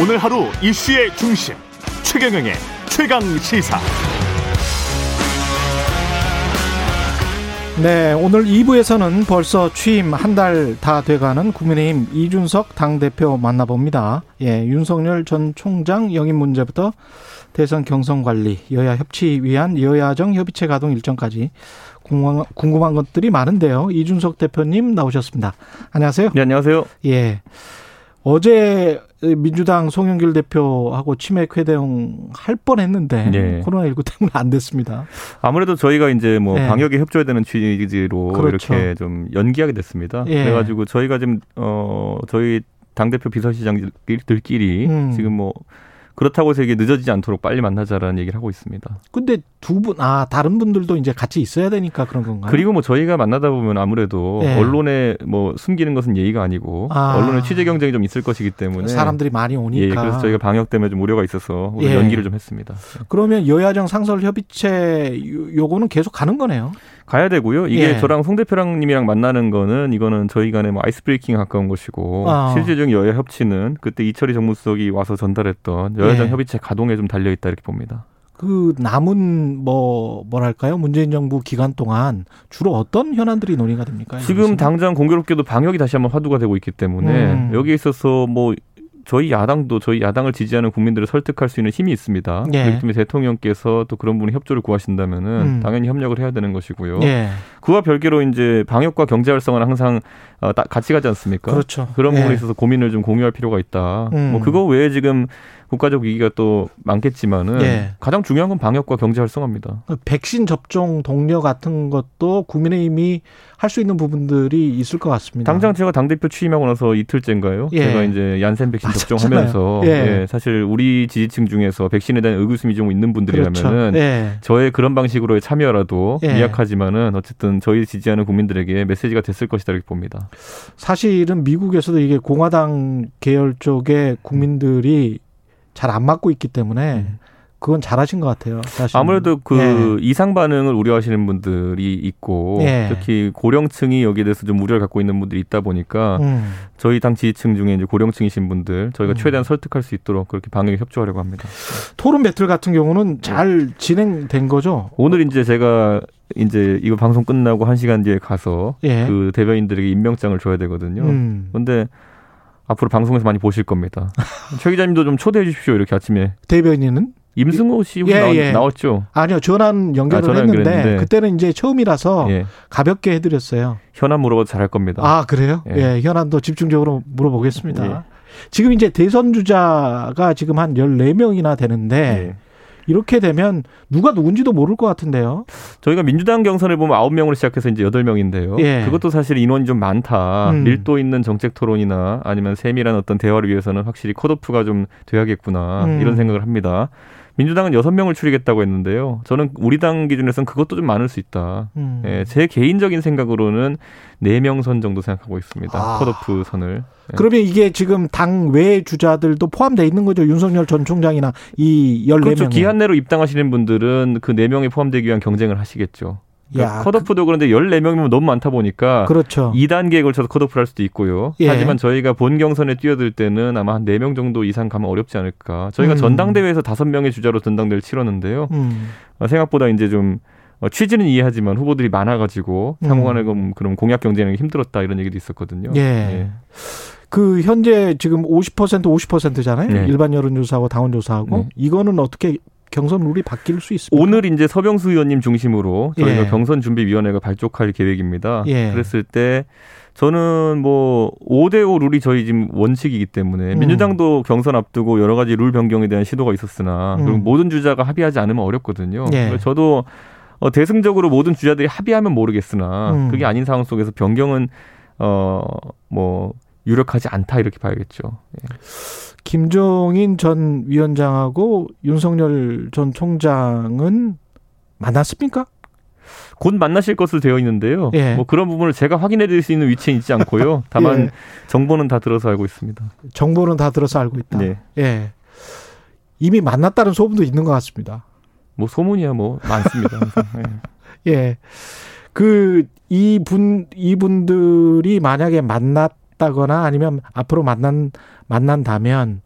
오늘 하루 이슈의 중심 최경영의 최강 시사. 네, 오늘 2부에서는 벌써 취임 한 달 다 돼가는 국민의힘 이준석 당대표 만나봅니다. 예, 윤석열 전 총장 영입 문제부터 대선 경선 관리, 여야 협치 위한 여야정 협의체 가동 일정까지 궁금한, 것들이 많은데요. 이준석 대표님 나오셨습니다. 안녕하세요. 네, 안녕하세요. 예. 어제 민주당 송영길 대표하고 치맥 회대용 할 뻔했는데 네. 코로나19 때문에 안 됐습니다. 아무래도 저희가 이제 뭐 네. 방역에 협조해야 되는 취지로 그렇죠. 이렇게 좀 연기하게 됐습니다. 예. 그래가지고 저희가 지금 어 저희 당 대표 비서실장들끼리 음. 지금 뭐 그렇다고 해서 이게 늦어지지 않도록 빨리 만나자라는 얘기를 하고 있습니다. 근데 두 분, 아, 다른 분들도 이제 같이 있어야 되니까 그런 건가요? 그리고 뭐 저희가 만나다 보면 아무래도 네. 언론에 뭐 숨기는 것은 예의가 아니고 아. 언론의 취재 경쟁이 좀 있을 것이기 때문에 사람들이 많이 오니까. 예, 그래서 저희가 방역 때문에 좀 우려가 있어서 예. 연기를 좀 했습니다. 그러면 여야정 상설 협의체 요거는 계속 가는 거네요. 가야 되고요. 이게 예. 저랑 송 대표랑님이랑 만나는 거는 이거는 저희 간에 뭐 아이스 브레이킹에 가까운 것이고 아. 실질적인 여야 협치는 그때 이철희 정무수석이 와서 전달했던 여야정 예. 협의체 가동에 좀 달려 있다 이렇게 봅니다. 그 남은 뭐 뭐랄까요 문재인 정부 기간 동안 주로 어떤 현안들이 논의가 됩니까? 지금 당장 공교롭게도 방역이 다시 한번 화두가 되고 있기 때문에 음. 여기에 있어서 뭐 저희 야당도 저희 야당을 지지하는 국민들을 설득할 수 있는 힘이 있습니다. 예. 그렇기 때문에 대통령께서 또 그런 분이 협조를 구하신다면은 음. 당연히 협력을 해야 되는 것이고요. 예. 그와 별개로 이제 방역과 경제 활성화는 항상 어, 같이 가지 않습니까? 그렇죠. 그런 부분에 예. 있어서 고민을 좀 공유할 필요가 있다. 음. 뭐 그거 외에 지금 국가적 위기가 또 많겠지만은 예. 가장 중요한 건 방역과 경제 활성화입니다. 백신 접종 동료 같은 것도 국민의힘이 할 수 있는 부분들이 있을 것 같습니다. 당장 제가 당 대표 취임하고 나서 이틀째인가요? 예. 제가 이제 얀센 백신 접종하면서 예. 예. 사실 우리 지지층 중에서 백신에 대한 의구심이 좀 있는 분들이라면은 그렇죠. 예. 저의 그런 방식으로의 참여라도 예. 미약하지만은 어쨌든 저희 지지하는 국민들에게 메시지가 됐을 것이다 이렇게 봅니다. 사실은 미국에서도 이게 공화당 계열 쪽의 국민들이 잘 안 맞고 있기 때문에 음. 그건 잘하신 것 같아요. 사실. 아무래도 그 예. 이상 반응을 우려하시는 분들이 있고 예. 특히 고령층이 여기에 대해서 좀 우려를 갖고 있는 분들이 있다 보니까 음. 저희 당 지지층 중에 이제 고령층이신 분들 저희가 음. 최대한 설득할 수 있도록 그렇게 방역에 협조하려고 합니다. 토론 배틀 같은 경우는 잘 진행된 거죠? 오늘 이제 제가 이제 이거 방송 끝나고 한 시간 뒤에 가서 예. 그 대변인들에게 임명장을 줘야 되거든요. 음. 근데 앞으로 방송에서 많이 보실 겁니다. 최 기자님도 좀 초대해 주십시오. 이렇게 아침에. 대변인은? 임승호 씨 예, 예. 나왔죠. 아니요, 전화 연결을 아, 전화 했는데 연결했는데. 그때는 이제 처음이라서 예. 가볍게 해드렸어요. 현안 물어봐도 잘할 겁니다. 아 그래요? 예, 예 현안도 집중적으로 물어보겠습니다. 예. 지금 이제 대선 주자가 지금 한 14명이나 되는데 예. 이렇게 되면 누가 누군지도 모를 것 같은데요. 저희가 민주당 경선을 보면 9명으로 시작해서 이제 8명인데요. 예. 그것도 사실 인원이 좀 많다. 음. 밀도 있는 정책 토론이나 아니면 세밀한 어떤 대화를 위해서는 확실히 컷오프가 좀 돼야겠구나. 음. 이런 생각을 합니다. 민주당은 여섯 명을 추리겠다고 했는데요. 저는 우리 당 기준에서는 그것도 좀 많을 수 있다. 음. 예, 제 개인적인 생각으로는 네 명 선 정도 생각하고 있습니다. 아. 컷오프 선을. 예. 그러면 이게 지금 당 외 주자들도 포함되어 있는 거죠. 윤석열 전 총장이나 이 14명. 그렇죠. 기한 내로 입당하시는 분들은 그 4명이 포함되기 위한 경쟁을 하시겠죠. 그러니까 컷오프도 그런데 14명이면 너무 많다 보니까 그렇죠. 2단계에 걸쳐서 컷오프를 할 수도 있고요. 예. 하지만 저희가 본 경선에 뛰어들 때는 아마 한 4명 정도 이상 가면 어렵지 않을까. 저희가 음. 전당대회에서 5명의 주자로 전당대회를 치렀는데요. 음. 어, 생각보다 이제 좀 어, 취지는 이해하지만 후보들이 많아가지고 상호간에 음. 그럼 공약 경쟁이 힘들었다 이런 얘기도 있었거든요. 예. 예. 그 현재 지금 50% 50%잖아요. 네. 일반 여론조사하고 당원조사하고 네. 이거는 어떻게 경선 룰이 바뀔 수 있습니까? 오늘 이제 서병수 의원님 중심으로 저희가 예. 경선 준비위원회가 발족할 계획입니다. 예. 그랬을 때 저는 뭐 5대5 룰이 저희 지금 원칙이기 때문에 음. 민주당도 경선 앞두고 여러 가지 룰 변경에 대한 시도가 있었으나 음. 그리고 모든 주자가 합의하지 않으면 어렵거든요. 예. 저도 어, 대승적으로 모든 주자들이 합의하면 모르겠으나 음. 그게 아닌 상황 속에서 변경은 어뭐 유력하지 않다 이렇게 봐야겠죠. 예. 김종인 전 위원장하고 윤석열 전 총장은 만났습니까? 곧 만나실 것으로 되어 있는데요. 예. 뭐 그런 부분을 제가 확인해 드릴 수 있는 위치에 있지 않고요. 다만 예. 정보는 다 들어서 알고 있습니다. 정보는 다 들어서 알고 있다. 네. 예. 이미 만났다는 소문도 있는 것 같습니다. 뭐 소문이야 뭐 많습니다. 예. 예. 그 이분 이분들이 만약에 만났 만났다거나 아니면 앞으로 만난 만난다면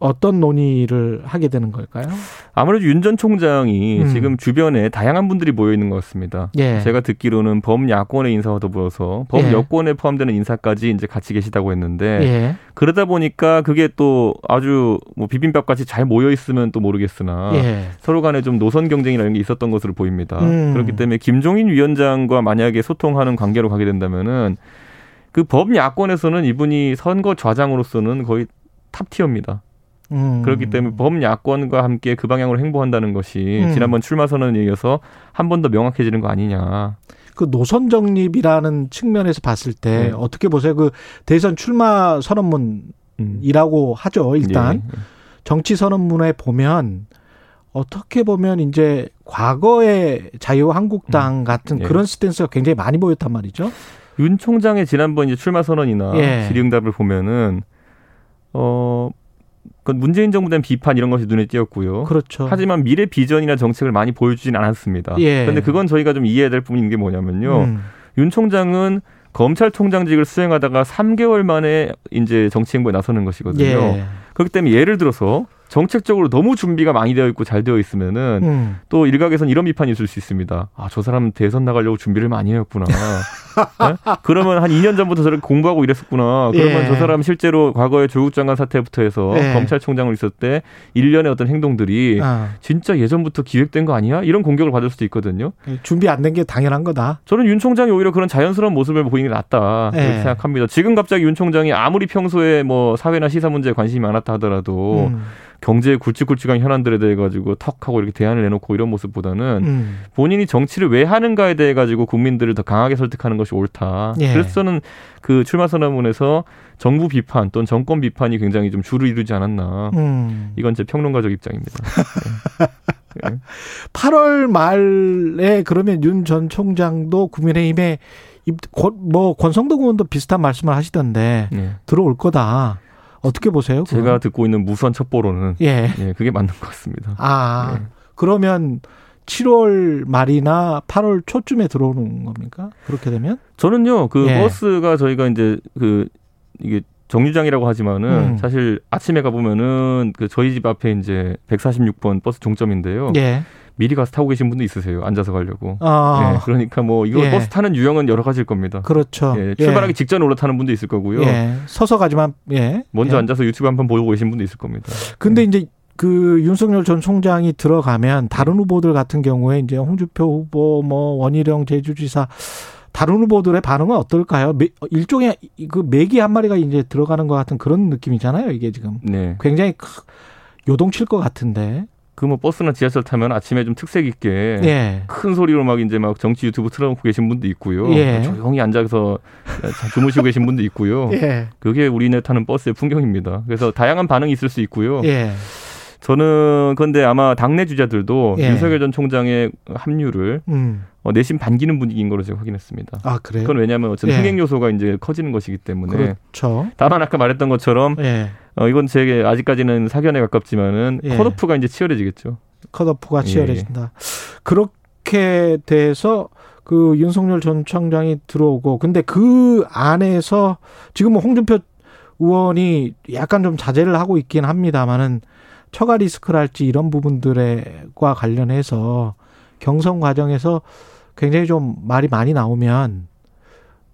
어떤 논의를 하게 되는 걸까요? 아무래도 윤 전 총장이 음. 지금 주변에 다양한 분들이 모여 있는 것 같습니다. 예. 제가 듣기로는 범야권의 인사와 더불어서 범여권에 예. 포함되는 인사까지 이제 같이 계시다고 했는데 예. 그러다 보니까 그게 또 아주 뭐 비빔밥 같이 잘 모여 있으면 또 모르겠으나 예. 서로 간에 좀 노선 경쟁이라는 게 있었던 것으로 보입니다. 음. 그렇기 때문에 김종인 위원장과 만약에 소통하는 관계로 가게 된다면은 그 범야권에서는 이분이 선거 좌장으로서는 거의 탑티어입니다. 음. 그렇기 때문에 범 야권과 함께 그 방향으로 행보한다는 것이 음. 지난번 출마 선언에 이어서 한 번 더 명확해지는 거 아니냐. 그 노선 정립이라는 측면에서 봤을 때 네. 어떻게 보세요? 그 대선 출마 선언문이라고 음. 하죠. 일단 예. 정치 선언문에 보면 어떻게 보면 이제 과거의 자유한국당 음. 같은 예. 그런 스탠스가 굉장히 많이 보였단 말이죠. 윤 총장의 지난번 이제 출마 선언이나 예. 질의응답을 보면은 어 그건 문재인 정부에 대한 비판 이런 것이 눈에 띄었고요. 그렇죠. 하지만 미래 비전이나 정책을 많이 보여주진 않았습니다. 예. 그런데 그건 저희가 좀 이해해야 될 부분인 게 뭐냐면요. 음. 윤 총장은 검찰총장직을 수행하다가 3개월 만에 이제 정치 행보에 나서는 것이거든요. 예. 그렇기 때문에 예를 들어서 정책적으로 너무 준비가 많이 되어 있고 잘 되어 있으면은 음. 또 일각에서는 이런 비판이 있을 수 있습니다. 아, 저 사람 대선 나가려고 준비를 많이 해왔구나. 네? 그러면 한 2년 전부터 저렇게 공부하고 이랬었구나. 그러면 예. 저 사람 실제로 과거에 조국 장관 사태부터 해서 예. 검찰총장으로 있었을 때 일련의 어떤 행동들이 아. 진짜 예전부터 기획된 거 아니야? 이런 공격을 받을 수도 있거든요. 예, 준비 안 된 게 당연한 거다. 저는 윤 총장이 오히려 그런 자연스러운 모습을 보이는 게 낫다. 예. 생각합니다. 지금 갑자기 윤 총장이 아무리 평소에 뭐 사회나 시사 문제에 관심이 많았다 하더라도 음. 경제의 굵직굵직한 현안들에 대해 가지고 턱하고 이렇게 대안을 내놓고 이런 모습보다는 음. 본인이 정치를 왜 하는가에 대해 가지고 국민들을 더 강하게 설득하는 것이 옳다. 예. 그래서 저는 그 출마 선언문에서 정부 비판 또는 정권 비판이 굉장히 좀 주를 이루지 않았나. 음. 이건 제 평론가적 입장입니다. 네. 8월 말에 그러면 윤 전 총장도 국민의힘에 뭐 권성도 의원도 비슷한 말씀을 하시던데 네. 들어올 거다. 어떻게 보세요? 그건? 제가 듣고 있는 무수한 첩보로는 예. 예, 그게 맞는 것 같습니다. 아 예. 그러면 7월 말이나 8월 초쯤에 들어오는 겁니까? 그렇게 되면? 저는요 그 예. 버스가 저희가 이제 그 이게 정류장이라고 하지만은 음. 사실 아침에 가 보면은 그 저희 집 앞에 이제 146번 버스 종점인데요. 예. 미리 가서 타고 계신 분도 있으세요. 앉아서 가려고. 아. 네, 그러니까 뭐 이거 예. 버스 타는 유형은 여러 가지일 겁니다. 그렇죠. 예, 출발하기 예. 직전에 올라타는 분도 있을 거고요. 예. 서서 가지만 예. 먼저 예. 앉아서 유튜브 한 번 보고 계신 분도 있을 겁니다. 근데 이제 그 윤석열 전 총장이 들어가면 다른 후보들 같은 경우에 이제 홍준표 후보 뭐 원희룡 제주지사 다른 후보들의 반응은 어떨까요? 일종의 그 메기 한 마리가 이제 들어가는 것 같은 그런 느낌이잖아요. 이게 지금 네. 굉장히 요동칠 것 같은데. 그 뭐 버스나 지하철 타면 아침에 좀 특색 있게 예. 큰 소리로 막 이제 막 정치 유튜브 틀어놓고 계신 분도 있고요. 예. 조용히 앉아서 주무시고 계신 분도 있고요. 예. 그게 우리네 타는 버스의 풍경입니다. 그래서 다양한 반응이 있을 수 있고요. 예. 저는 그런데 아마 당내 주자들도 예. 윤석열 전 총장의 합류를 음. 어, 내심 반기는 분위기인 걸로 제가 확인했습니다. 아 그래요? 그건 왜냐하면 어쨌든 예. 흥행 요소가 이제 커지는 것이기 때문에. 그렇죠. 다만 아까 말했던 것처럼 예. 어, 이건 제게 아직까지는 사견에 가깝지만은 예. 컷오프가 이제 치열해지겠죠. 컷오프가 치열해진다. 예. 그렇게 돼서 그 윤석열 전 총장이 들어오고 근데 그 안에서 지금 뭐 홍준표 의원이 약간 좀 자제를 하고 있긴 합니다만은 처가 리스크랄지 이런 부분들과 관련해서 경선 과정에서 굉장히 좀 말이 많이 나오면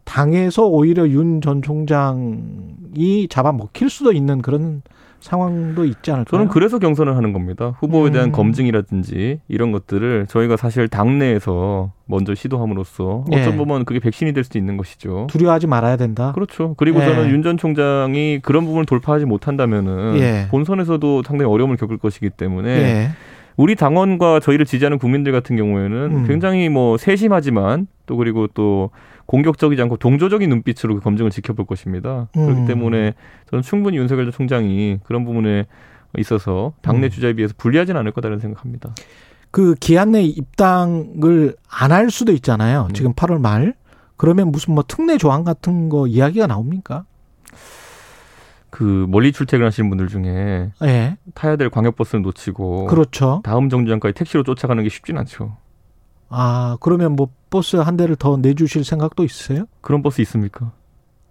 당에서 오히려 윤 전 총장이 잡아먹힐 수도 있는 그런 상황도 있지 않을까요? 저는 그래서 경선을 하는 겁니다. 후보에 대한 음. 검증이라든지 이런 것들을 저희가 사실 당내에서 먼저 시도함으로써 예. 어떤 보면 그게 백신이 될 수도 있는 것이죠. 두려워하지 말아야 된다. 그렇죠. 그리고 예. 저는 윤 전 총장이 그런 부분을 돌파하지 못한다면은 예. 본선에서도 상당히 어려움을 겪을 것이기 때문에 예. 우리 당원과 저희를 지지하는 국민들 같은 경우에는 음. 굉장히 뭐 세심하지만 또 그리고 또 공격적이지 않고 동조적인 눈빛으로 그 검증을 지켜볼 것입니다. 음. 그렇기 때문에 저는 충분히 윤석열 총장이 그런 부분에 있어서 당내 음. 주자에 비해서 불리하지는 않을 거다라는 생각합니다. 그 기한 내 입당을 안 할 수도 있잖아요. 네. 지금 8월 말. 그러면 무슨 뭐 특례 조항 같은 거 이야기가 나옵니까? 그 멀리 출퇴근하시는 분들 중에 네. 타야 될 광역버스를 놓치고 그렇죠. 다음 정류장까지 택시로 쫓아가는 게 쉽진 않죠. 아 그러면 뭐 버스 한 대를 더 내주실 생각도 있으세요? 그런 버스 있습니까?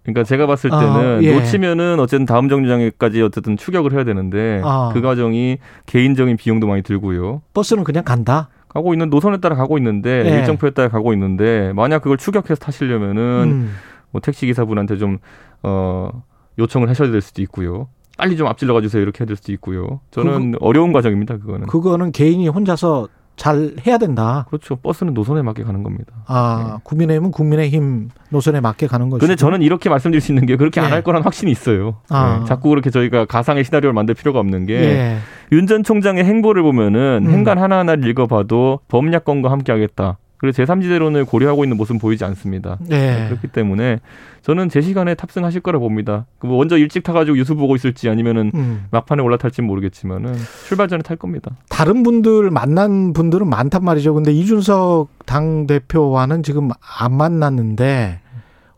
그러니까 제가 봤을 때는 아, 예. 놓치면은 어쨌든 다음 정류장에까지 어쨌든 추격을 해야 되는데 아. 그 과정이 개인적인 비용도 많이 들고요. 버스는 그냥 간다. 가고 있는 노선에 따라 가고 있는데 예. 일정표에 따라 가고 있는데 만약 그걸 추격해서 타시려면은 음. 뭐 택시 기사분한테 좀 어 요청을 하셔야 될 수도 있고요. 빨리 좀 앞질러 가주세요 이렇게 해야 될 수도 있고요. 저는 그거, 어려운 과정입니다 그거는. 그거는 개인이 혼자서 잘 해야 된다. 그렇죠. 버스는 노선에 맞게 가는 겁니다. 아, 네. 국민의힘은 국민의힘 노선에 맞게 가는 거죠. 근데 저는 이렇게 말씀드릴 수 있는 게 그렇게 네. 안할 거란 확신이 있어요. 아. 네. 자꾸 그렇게 저희가 가상의 시나리오를 만들 필요가 없는 게윤전 총장의 행보를 보면은 음. 행간 하나하나를 읽어봐도 범야권과 함께 하겠다. 그리고 제3지대론을 고려하고 있는 모습은 보이지 않습니다. 네. 그렇기 때문에 저는 제 시간에 탑승하실 거라 봅니다. 뭐 먼저 일찍 타가지고 뉴스 보고 있을지 아니면은 음. 막판에 올라탈지는 모르겠지만은 출발 전에 탈 겁니다. 다른 분들 만난 분들은 많단 말이죠. 근데 이준석 당 대표와는 지금 안 만났는데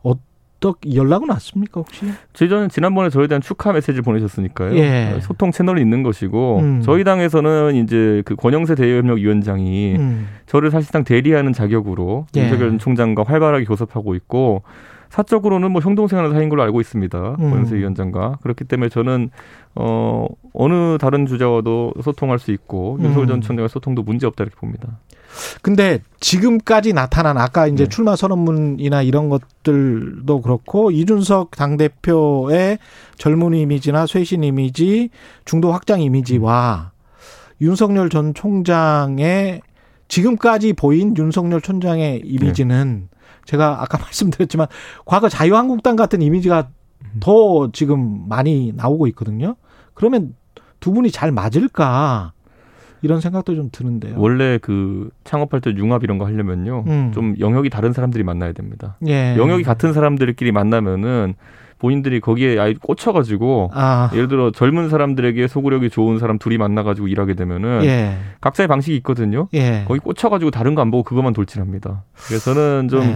어떻게 연락은 왔습니까 혹시? 저희는 지난번에 저에 대한 축하 메시지 보내셨으니까요. 예. 소통 채널이 있는 것이고 음. 저희 당에서는 이제 그 권영세 대외협력위원장이 음. 저를 사실상 대리하는 자격으로 예. 윤석열 총장과 활발하게 교섭하고 있고 사적으로는 뭐 형동생하는 사이인 걸로 알고 있습니다. 음. 권영세 위원장과 그렇기 때문에 저는 어 어느 다른 주자와도 소통할 수 있고 음. 윤석열 전 총장과 소통도 문제 없다 이렇게 봅니다. 근데 지금까지 나타난 아까 이제 네. 출마 선언문이나 이런 것들도 그렇고 이준석 당 대표의 젊은 이미지나 쇄신 이미지, 중도 확장 이미지와 윤석열 전 총장의 지금까지 보인 윤석열 총장의 이미지는 네. 제가 아까 말씀드렸지만 과거 자유한국당 같은 이미지가 더 지금 많이 나오고 있거든요. 그러면 두 분이 잘 맞을까? 이런 생각도 좀 드는데요. 원래 그 창업할 때 융합 이런 거 하려면요. 음. 좀 영역이 다른 사람들이 만나야 됩니다. 예. 영역이 같은 사람들끼리 만나면은 본인들이 거기에 아예 꽂혀가지고 아. 예를 들어 젊은 사람들에게 소구력이 좋은 사람 둘이 만나가지고 일하게 되면은 예. 각자의 방식이 있거든요. 예. 거기 꽂혀가지고 다른 거 안 보고 그것만 돌진합니다. 그래서 저는 좀 예.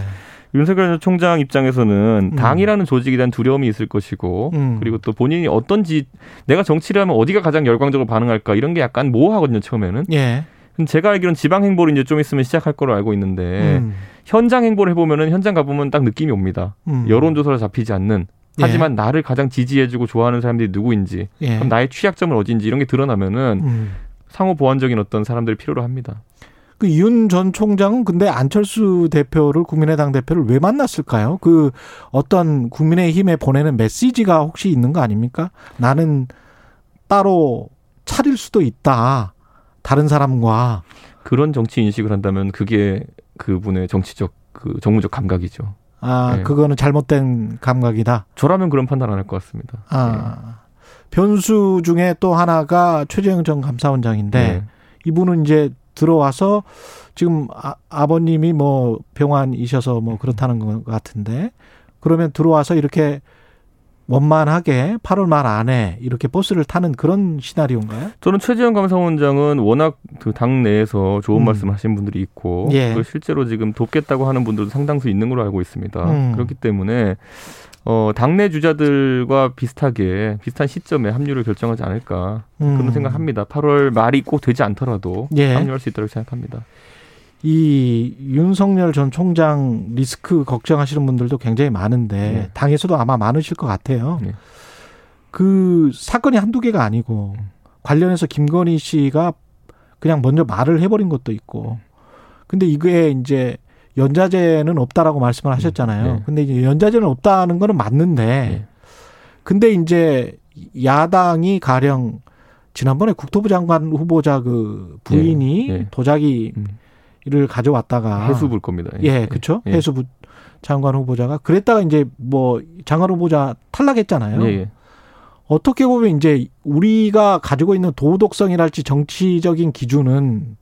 윤석열 총장 입장에서는 음. 당이라는 조직에 대한 두려움이 있을 것이고 음. 그리고 또 본인이 어떤지 내가 정치를 하면 어디가 가장 열광적으로 반응할까 이런 게 약간 모호하거든요 처음에는. 예. 제가 알기로는 지방 행보를 이제 좀 있으면 시작할 거로 알고 있는데 음. 현장 행보를 해보면은 현장 가보면 딱 느낌이 옵니다. 음. 여론조사로 잡히지 않는 예. 하지만 예. 나를 가장 지지해주고 좋아하는 사람들이 누구인지 예. 그럼 나의 취약점은 어딘지 이런 게 드러나면은 음. 상호 보완적인 어떤 사람들을 필요로 합니다. 그윤전 총장은 근데 안철수 대표를 국민의당 대표를 왜 만났을까요? 그 어떤 국민의힘에 보내는 메시지가 혹시 있는 거 아닙니까? 나는 따로 차릴 수도 있다. 다른 사람과 그런 정치 인식을 한다면 그게 그분의 정치적 그 정무적 감각이죠. 아, 네. 그거는 잘못된 감각이다. 저라면 그런 판단 안 할 것 같습니다. 아. 네. 변수 중에 또 하나가 최재형 전 감사원장인데 네. 이분은 이제 들어와서 지금 아, 아버님이 뭐 병환이셔서 뭐 그렇다는 것 같은데 그러면 들어와서 이렇게 원만하게 8월 말 안에 이렇게 버스를 타는 그런 시나리오인가요? 저는 최재형 감사원장은 워낙 그 당 내에서 좋은 음. 말씀 하신 분들이 있고 예. 실제로 지금 돕겠다고 하는 분들도 상당수 있는 걸로 알고 있습니다. 음. 그렇기 때문에 어, 당내 주자들과 비슷하게 비슷한 시점에 합류를 결정하지 않을까 음. 그런 생각합니다. 8월 말이 꼭 되지 않더라도 예. 합류할 수 있다고 생각합니다. 이 윤석열 전 총장 리스크 걱정하시는 분들도 굉장히 많은데 네. 당에서도 아마 많으실 것 같아요. 네. 그 사건이 한두 개가 아니고 관련해서 김건희 씨가 그냥 먼저 말을 해버린 것도 있고 근데 이게 이제 연자제는 없다라고 말씀을 하셨잖아요. 네. 근데 이제 연자제는 없다는 거는 맞는데 네. 근데 이제 야당이 가령 지난번에 국토부 장관 후보자 그 부인이 네. 네. 도자기 를 음. 가져왔다가 해수부일 겁니다. 예, 예 그렇죠. 예. 해수부 장관 후보자가 그랬다가 이제 뭐 장관 후보자 탈락했잖아요. 예, 예. 어떻게 보면 이제 우리가 가지고 있는 도덕성이랄지 정치적인 기준은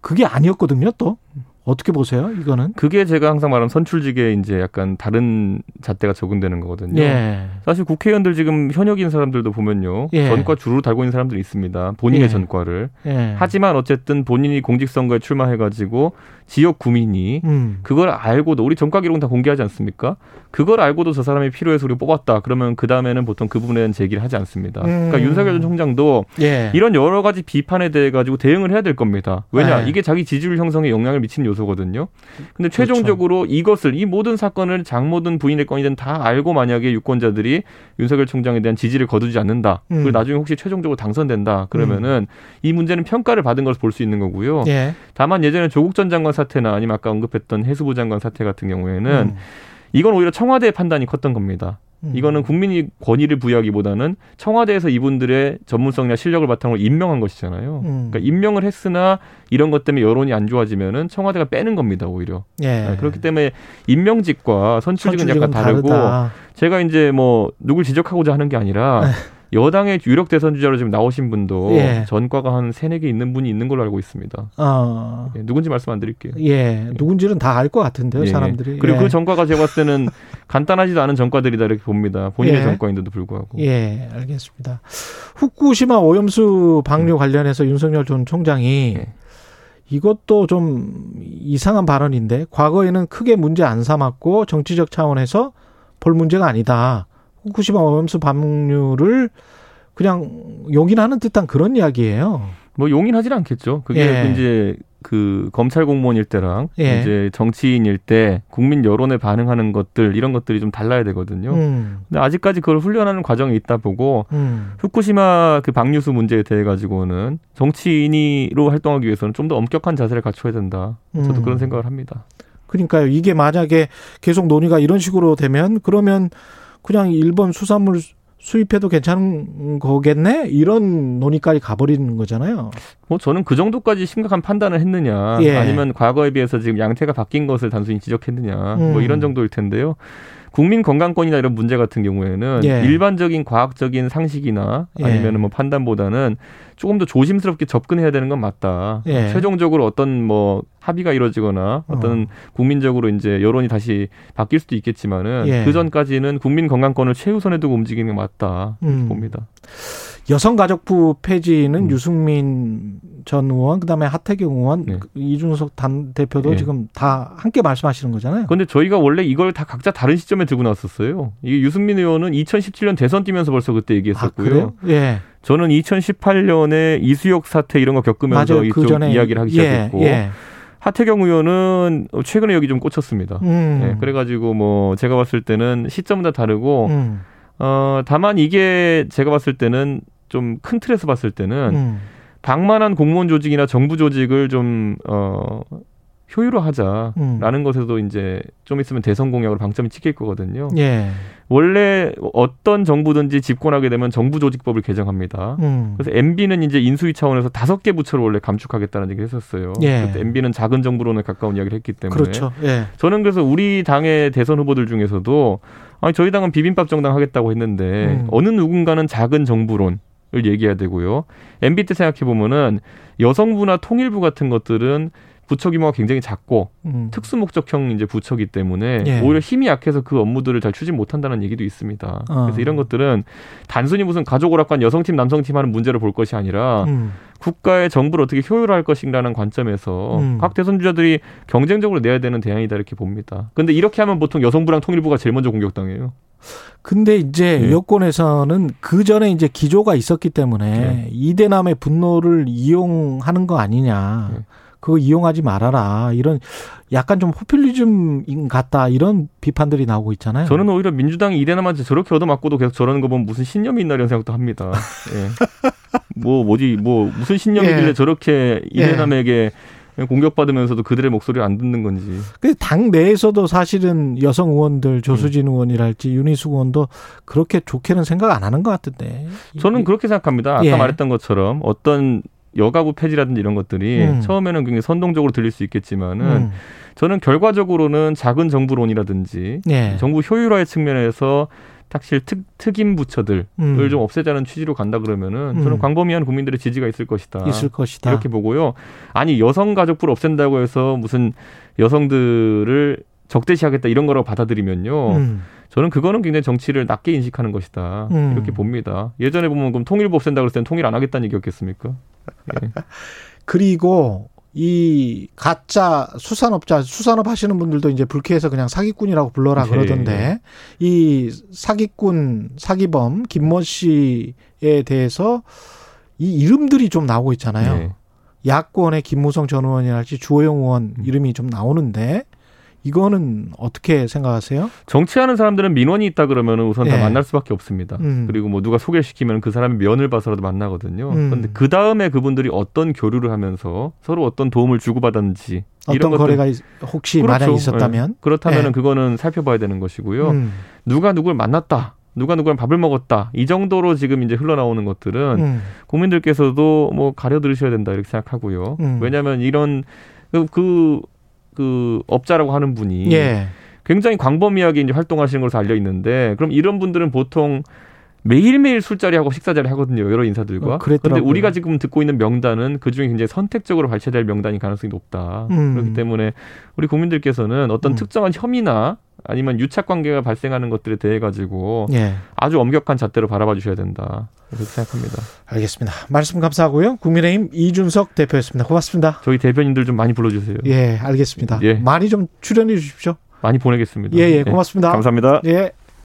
그게 아니었거든요, 또. 어떻게 보세요? 이거는? 그게 제가 항상 말하는 선출직에 이제 약간 다른 잣대가 적용되는 거거든요. 예. 사실 국회의원들 지금 현역인 사람들도 보면요. 예. 전과 주로 달고 있는 사람들이 있습니다. 본인의 예. 전과를. 예. 하지만 어쨌든 본인이 공직선거에 출마해가지고 지역 구민이 음. 그걸 알고도 우리 전과 기록은 다 공개하지 않습니까? 그걸 알고도 저 사람이 필요해서 우리 뽑았다. 그러면 그 다음에는 보통 그 부분에 대한 제기를 하지 않습니다. 음. 그러니까 윤석열 전 총장도 예. 이런 여러 가지 비판에 대해 가지고 대응을 해야 될 겁니다. 왜냐 예. 이게 자기 지지율 형성에 영향을 미치는 요소. 요소거든요. 근데 그렇죠. 최종적으로 이것을 이 모든 사건을 장모든 부인의 건이든 다 알고 만약에 유권자들이 윤석열 총장에 대한 지지를 거두지 않는다. 음. 그리고 나중에 혹시 최종적으로 당선된다. 그러면은 음. 이 문제는 평가를 받은 것을 볼 수 있는 거고요. 예. 다만 예전에 조국 전 장관 사태나 아니면 아까 언급했던 해수부 장관 사태 같은 경우에는 음. 이건 오히려 청와대의 판단이 컸던 겁니다. 음. 이거는 국민이 권위를 부여하기보다는 청와대에서 이분들의 전문성이나 실력을 바탕으로 임명한 것이잖아요. 음. 그러니까 임명을 했으나 이런 것 때문에 여론이 안 좋아지면은 청와대가 빼는 겁니다, 오히려. 예. 네, 그렇기 때문에 임명직과 선출직은, 선출직은 약간 다르고 다르다. 제가 이제 뭐 누굴 지적하고자 하는 게 아니라 네. 여당의 유력 대선 주자로 지금 나오신 분도 예. 전과가 한 세네 개 있는 분이 있는 걸로 알고 있습니다. 어. 예, 누군지 말씀 안 드릴게요. 예. 예. 누군지는 다 알 것 같은데요, 예. 사람들이. 그리고 그 예. 전과가 제가 봤을 때는 간단하지도 않은 전과들이다 이렇게 봅니다. 본인의 예. 전과인데도 불구하고. 예, 알겠습니다. 후쿠시마 오염수 방류 음. 관련해서 윤석열 전 총장이 이것도 좀 이상한 발언인데 과거에는 크게 문제 안 삼았고 정치적 차원에서 볼 문제가 아니다. 후쿠시마 오염수 방류를 그냥 용인하는 듯한 그런 이야기예요. 뭐 용인하지는 않겠죠. 그게 예. 이제 그 검찰 공무원일 때랑 예. 이제 정치인일 때 국민 여론에 반응하는 것들 이런 것들이 좀 달라야 되거든요. 음. 근데 아직까지 그걸 훈련하는 과정이 있다 보고 음. 후쿠시마 그 방류수 문제에 대해 가지고는 정치인으로 활동하기 위해서는 좀 더 엄격한 자세를 갖춰야 된다. 저도 음. 그런 생각을 합니다. 그러니까요. 이게 만약에 계속 논의가 이런 식으로 되면 그러면 그냥 일본 수산물 수입해도 괜찮은 거겠네? 이런 논의까지 가버리는 거잖아요. 뭐 저는 그 정도까지 심각한 판단을 했느냐, 예. 아니면 과거에 비해서 지금 양태가 바뀐 것을 단순히 지적했느냐, 뭐 음. 뭐 이런 정도일 텐데요. 국민 건강권이나 이런 문제 같은 경우에는 예. 일반적인 과학적인 상식이나 예. 아니면 뭐 판단보다는 조금 더 조심스럽게 접근해야 되는 건 맞다. 예. 최종적으로 어떤 뭐 합의가 이루어지거나 어떤 어. 국민적으로 이제 여론이 다시 바뀔 수도 있겠지만은 예. 그 전까지는 국민 건강권을 최우선에 두고 움직이는 게 맞다 음. 봅니다. 여성가족부 폐지는 음. 유승민 전 의원, 그다음에 하태경 의원, 네. 이준석 단 대표도 네. 지금 다 함께 말씀하시는 거잖아요. 그런데 저희가 원래 이걸 다 각자 다른 시점에 들고 나왔었어요. 이게 유승민 의원은 2017년 대선 뛰면서 벌써 그때 얘기했었고요. 아, 예. 저는 2018년에 이수혁 사태 이런 거 겪으면서 맞아요. 그 이쪽 이야기를 하기 예, 시작했고. 예. 하태경 의원은 최근에 여기 좀 꽂혔습니다. 음. 예, 그래가지고 뭐 제가 봤을 때는 시점마다 다르고 음. 어 다만 이게 제가 봤을 때는 좀 큰 틀에서 봤을 때는 음. 방만한 공무원 조직이나 정부 조직을 좀 어, 효율화하자라는 음. 것에도 이제 좀 있으면 대선 공약으로 방점이 찍힐 거거든요. 예. 원래 어떤 정부든지 집권하게 되면 정부 조직법을 개정합니다. 음. 그래서 MB는 이제 인수위 차원에서 다섯 개 부처를 원래 감축하겠다는 얘기를 했었어요. 예. 그때 MB는 작은 정부론에 가까운 이야기를 했기 때문에. 그렇죠. 예. 저는 그래서 우리 당의 대선 후보들 중에서도 아니 저희 당은 비빔밥 정당 하겠다고 했는데 음. 어느 누군가는 작은 정부론 을 얘기해야 되고요. MB 때 생각해 보면은 여성부나 통일부 같은 것들은 부처 규모가 굉장히 작고 음. 특수 목적형 이제 부처기 때문에 예. 오히려 힘이 약해서 그 업무들을 잘 추진 못한다는 얘기도 있습니다. 어. 그래서 이런 것들은 단순히 무슨 가족 오락관 여성팀 남성팀 하는 문제를 볼 것이 아니라 음. 국가의 정부를 어떻게 효율화할 것인가라는 관점에서 음. 각 대선 주자들이 경쟁적으로 내야 되는 대안이다 이렇게 봅니다. 근데 이렇게 하면 보통 여성부랑 통일부가 제일 먼저 공격당해요. 근데 이제 네. 여권에서는 그 전에 이제 기조가 있었기 때문에 네. 이대남의 분노를 이용하는 거 아니냐. 네. 그거 이용하지 말아라. 이런 약간 좀 포퓰리즘 같다. 이런 비판들이 나오고 있잖아요. 저는 오히려 민주당이 이대남한테 저렇게 얻어맞고도 계속 저러는 거 보면 무슨 신념이 있나 이런 생각도 합니다. 예. 뭐 뭐지 뭐 무슨 신념이길래 예. 저렇게 이대남에게 예. 공격받으면서도 그들의 목소리를 안 듣는 건지. 당 내에서도 사실은 여성 의원들 조수진 음. 의원이랄지 윤희숙 의원도 그렇게 좋게는 생각 안 하는 것 같은데. 저는 그렇게 생각합니다. 아까 예. 말했던 것처럼 어떤 여가부 폐지라든지 이런 것들이 음. 처음에는 굉장히 선동적으로 들릴 수 있겠지만은 음. 저는 결과적으로는 작은 정부론이라든지 예. 정부 효율화의 측면에서 탁실 특, 특임 부처들을 음. 좀 없애자는 취지로 간다 그러면은 음. 저는 광범위한 국민들의 지지가 있을 것이다. 있을 것이다. 이렇게 보고요. 아니 여성 가족부를 없앤다고 해서 무슨 여성들을 적대시하겠다 이런 거라고 받아들이면요. 음. 저는 그거는 굉장히 정치를 낮게 인식하는 것이다. 음. 이렇게 봅니다. 예전에 보면 그럼 통일부 없앤다 그랬을 때는 통일 안 하겠다는 얘기였겠습니까? 예. 그리고 이 가짜 수산업자 수산업 하시는 분들도 이제 불쾌해서 그냥 사기꾼이라고 불러라 네. 그러던데 이 사기꾼 사기범 김모 씨에 대해서 이 이름들이 좀 나오고 있잖아요. 네. 야권의 김무성 전 의원이랄지 주호영 의원 음. 이름이 좀 나오는데 이거는 어떻게 생각하세요? 정치하는 사람들은 민원이 있다 그러면 우선 다 네. 만날 수밖에 없습니다. 음. 그리고 뭐 누가 소개시키면 그 사람의 면을 봐서라도 만나거든요. 음. 그런데 그 다음에 그분들이 어떤 교류를 하면서 서로 어떤 도움을 주고받았는지 어떤 거래가 혹시 그렇죠. 만약 있었다면 네. 그렇다면 네. 그거는 살펴봐야 되는 것이고요. 음. 누가 누굴 만났다. 누가 누구랑 밥을 먹었다 이 정도로 지금 이제 흘러나오는 것들은 음. 국민들께서도 뭐 가려 들으셔야 된다 이렇게 생각하고요. 음. 왜냐하면 이런 그, 그, 그 업자라고 하는 분이 예. 굉장히 광범위하게 이제 활동하시는 것으로 알려 있는데 그럼 이런 분들은 보통 매일매일 술자리하고 식사자리 하거든요. 여러 인사들과. 어, 그런데 우리가 지금 듣고 있는 명단은 그중에 굉장히 선택적으로 발췌될 명단이 가능성이 높다. 음. 그렇기 때문에 우리 국민들께서는 어떤 음. 특정한 혐의나 아니면 유착 관계가 발생하는 것들에 대해 가지고 예. 아주 엄격한 잣대로 바라봐 주셔야 된다. 그렇게 생각합니다. 알겠습니다. 말씀 감사하고요. 국민의힘 이준석 대표였습니다. 고맙습니다. 저희 대변인들 좀 많이 불러 주세요. 예, 알겠습니다. 예. 많이 좀 출연해 주십시오. 많이 보내겠습니다. 예, 예, 고맙습니다. 예, 감사합니다. 예.